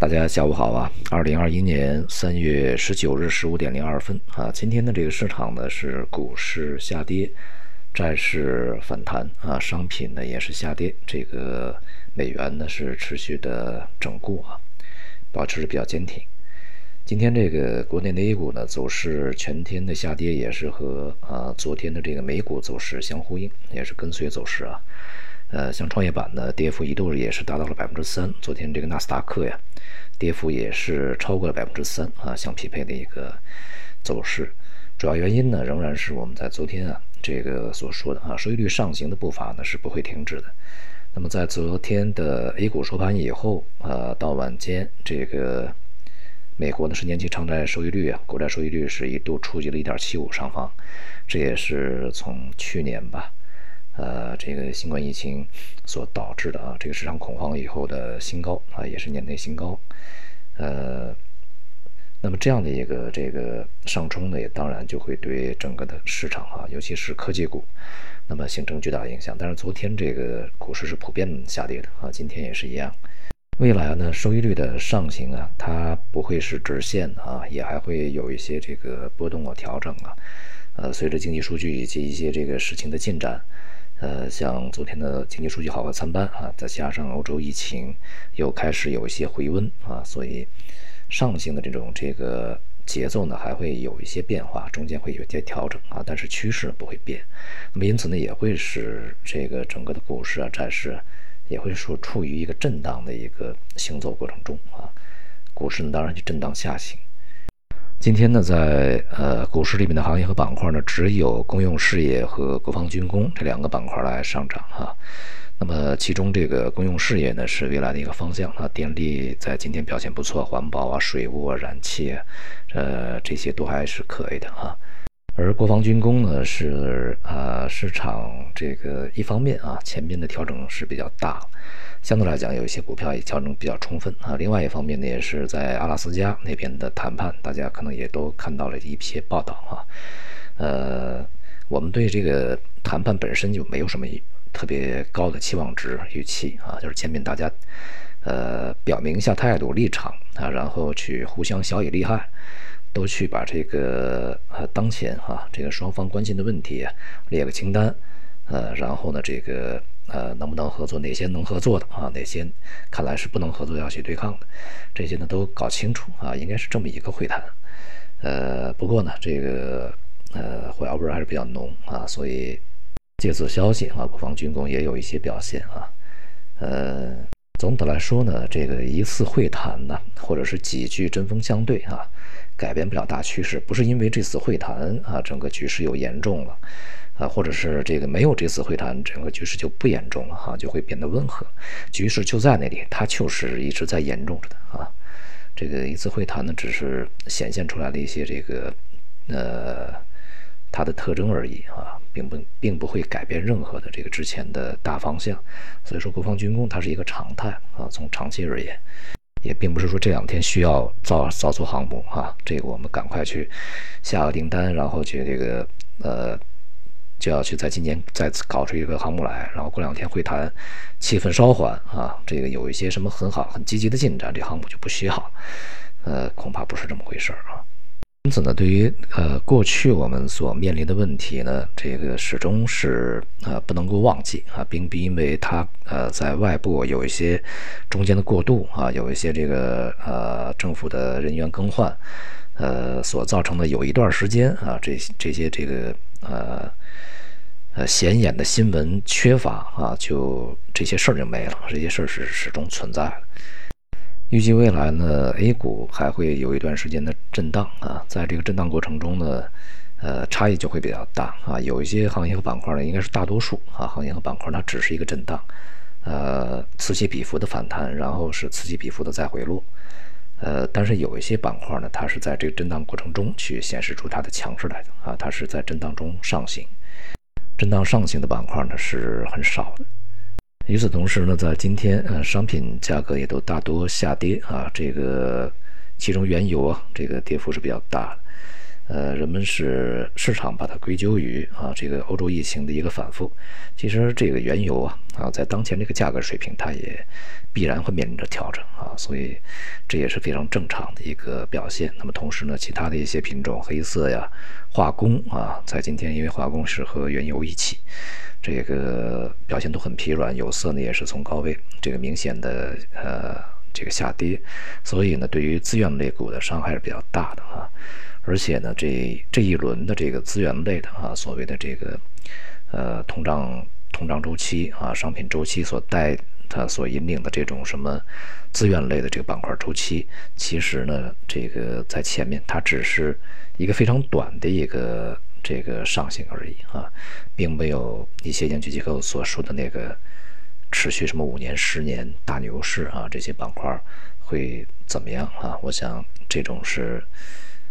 大家下午好啊！二零二一年三月十九日十五点零二分啊，今天的这个市场呢是股市下跌，债市反弹啊，商品呢也是下跌，这个美元呢是持续的整固啊，保持比较坚挺。今天这个国内的 A 股呢走势全天的下跌，也是和啊昨天的这个美股走势相呼应，也是跟随走势啊。呃，像创业板呢，跌幅一度也是达到了百分之三。昨天这个纳斯达克呀，跌幅也是超过了百分之三啊，相匹配的一个走势。主要原因呢，仍然是我们在昨天啊这个所说的啊，收益率上行的步伐呢是不会停止的。那么在昨天的 A 股收盘以后，呃，到晚间这个美国的十年期长债收益率啊，国债收益率是一度触及了一点七五上方，这也是从去年吧。呃，这个新冠疫情所导致的啊，这个市场恐慌以后的新高啊，也是年内新高。呃，那么这样的一个这个上冲呢，也当然就会对整个的市场啊，尤其是科技股，那么形成巨大影响。但是昨天这个股市是普遍下跌的啊，今天也是一样。未来呢，收益率的上行啊，它不会是直线啊，也还会有一些这个波动啊、调整啊。呃，随着经济数据以及一些这个事情的进展。呃，像昨天的经济数据好坏参半啊，再加上欧洲疫情又开始有一些回温啊，所以上行的这种这个节奏呢，还会有一些变化，中间会有一些调整啊，但是趋势不会变。那么因此呢，也会使这个整个的股市啊、债市也会说处于一个震荡的一个行走过程中啊，股市呢当然就震荡下行。今天呢，在呃股市里面的行业和板块呢，只有公用事业和国防军工这两个板块来上涨哈。那么其中这个公用事业呢，是未来的一个方向啊。电力在今天表现不错，环保啊、水务啊、燃气啊，呃这些都还是可以的哈。而国防军工呢，是啊市场这个一方面啊，前边的调整是比较大。相对来讲，有一些股票也调整比较充分啊。另外一方面呢，也是在阿拉斯加那边的谈判，大家可能也都看到了一些报道啊。呃，我们对这个谈判本身就没有什么特别高的期望值预期啊，就是见面大家呃表明一下态度立场啊，然后去互相小以利害，都去把这个呃当前哈这个双方关心的问题列个清单，呃，然后呢这个。呃，能不能合作？哪些能合作的啊？哪些看来是不能合作，要去对抗的？这些呢都搞清楚啊，应该是这么一个会谈。呃，不过呢，这个呃火药味还是比较浓啊，所以借此消息啊，国防军工也有一些表现啊。呃，总的来说呢，这个一次会谈呢，或者是几句针锋相对啊，改变不了大趋势。不是因为这次会谈啊，整个局势又严重了。啊，或者是这个没有这次会谈，整个局势就不严重了哈，就会变得温和。局势就在那里，它就是一直在严重着的啊。这个一次会谈呢，只是显现出来的一些这个呃它的特征而已啊，并不并不会改变任何的这个之前的大方向。所以说，国防军工它是一个常态啊，从长期而言，也并不是说这两天需要造造出航母哈，这个我们赶快去下个订单，然后去这个呃。就要去在今年再次搞出一个航母来，然后过两天会谈，气氛稍缓啊，这个有一些什么很好、很积极的进展，这航母就不需要。呃，恐怕不是这么回事儿啊。因此呢，对于呃过去我们所面临的问题呢，这个始终是呃不能够忘记啊，并不因为它呃在外部有一些中间的过渡啊，有一些这个呃政府的人员更换，呃所造成的有一段时间啊，这这些这个呃。呃，显眼的新闻缺乏啊，就这些事儿就没了。这些事儿是始终存在的。预计未来呢，A 股还会有一段时间的震荡啊，在这个震荡过程中呢，呃，差异就会比较大啊。有一些行业和板块呢，应该是大多数啊，行业和板块它只是一个震荡，呃，此起彼伏的反弹，然后是此起彼伏的再回落。呃，但是有一些板块呢，它是在这个震荡过程中去显示出它的强势来的啊，它是在震荡中上行。震荡上行的板块呢是很少的。与此同时呢，在今天，呃，商品价格也都大多下跌啊。这个其中原油啊，这个跌幅是比较大的。呃，人们是市场把它归咎于啊这个欧洲疫情的一个反复。其实这个原油啊啊，在当前这个价格水平，它也必然会面临着调整啊，所以这也是非常正常的一个表现。那么同时呢，其他的一些品种，黑色呀、化工啊，在今天因为化工是和原油一起，这个表现都很疲软。有色呢也是从高位这个明显的呃这个下跌，所以呢，对于资源类股的伤害是比较大的啊。而且呢，这这一轮的这个资源类的啊，所谓的这个呃通胀通胀周期啊，商品周期所带它所引领的这种什么资源类的这个板块周期，其实呢，这个在前面它只是一个非常短的一个这个上行而已啊，并没有一些研究机构所说的那个持续什么五年、十年大牛市啊，这些板块会怎么样啊？我想这种是。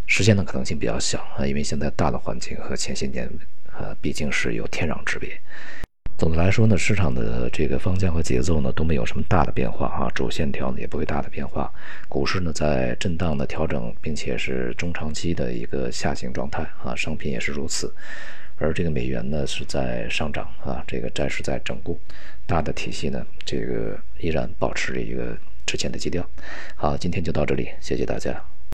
实现的可能性比较小啊，因为现在大的环境和前些年，呃，毕竟是有天壤之别。总的来说呢，市场的这个方向和节奏呢都没有什么大的变化啊，主线条呢也不会大的变化。股市呢在震荡的调整，并且是中长期的一个下行状态啊，商品也是如此。而这个美元呢是在上涨啊，这个债市在整固，大的体系呢这个依然保持着一个之前的基调。好，今天就到这里，谢谢大家。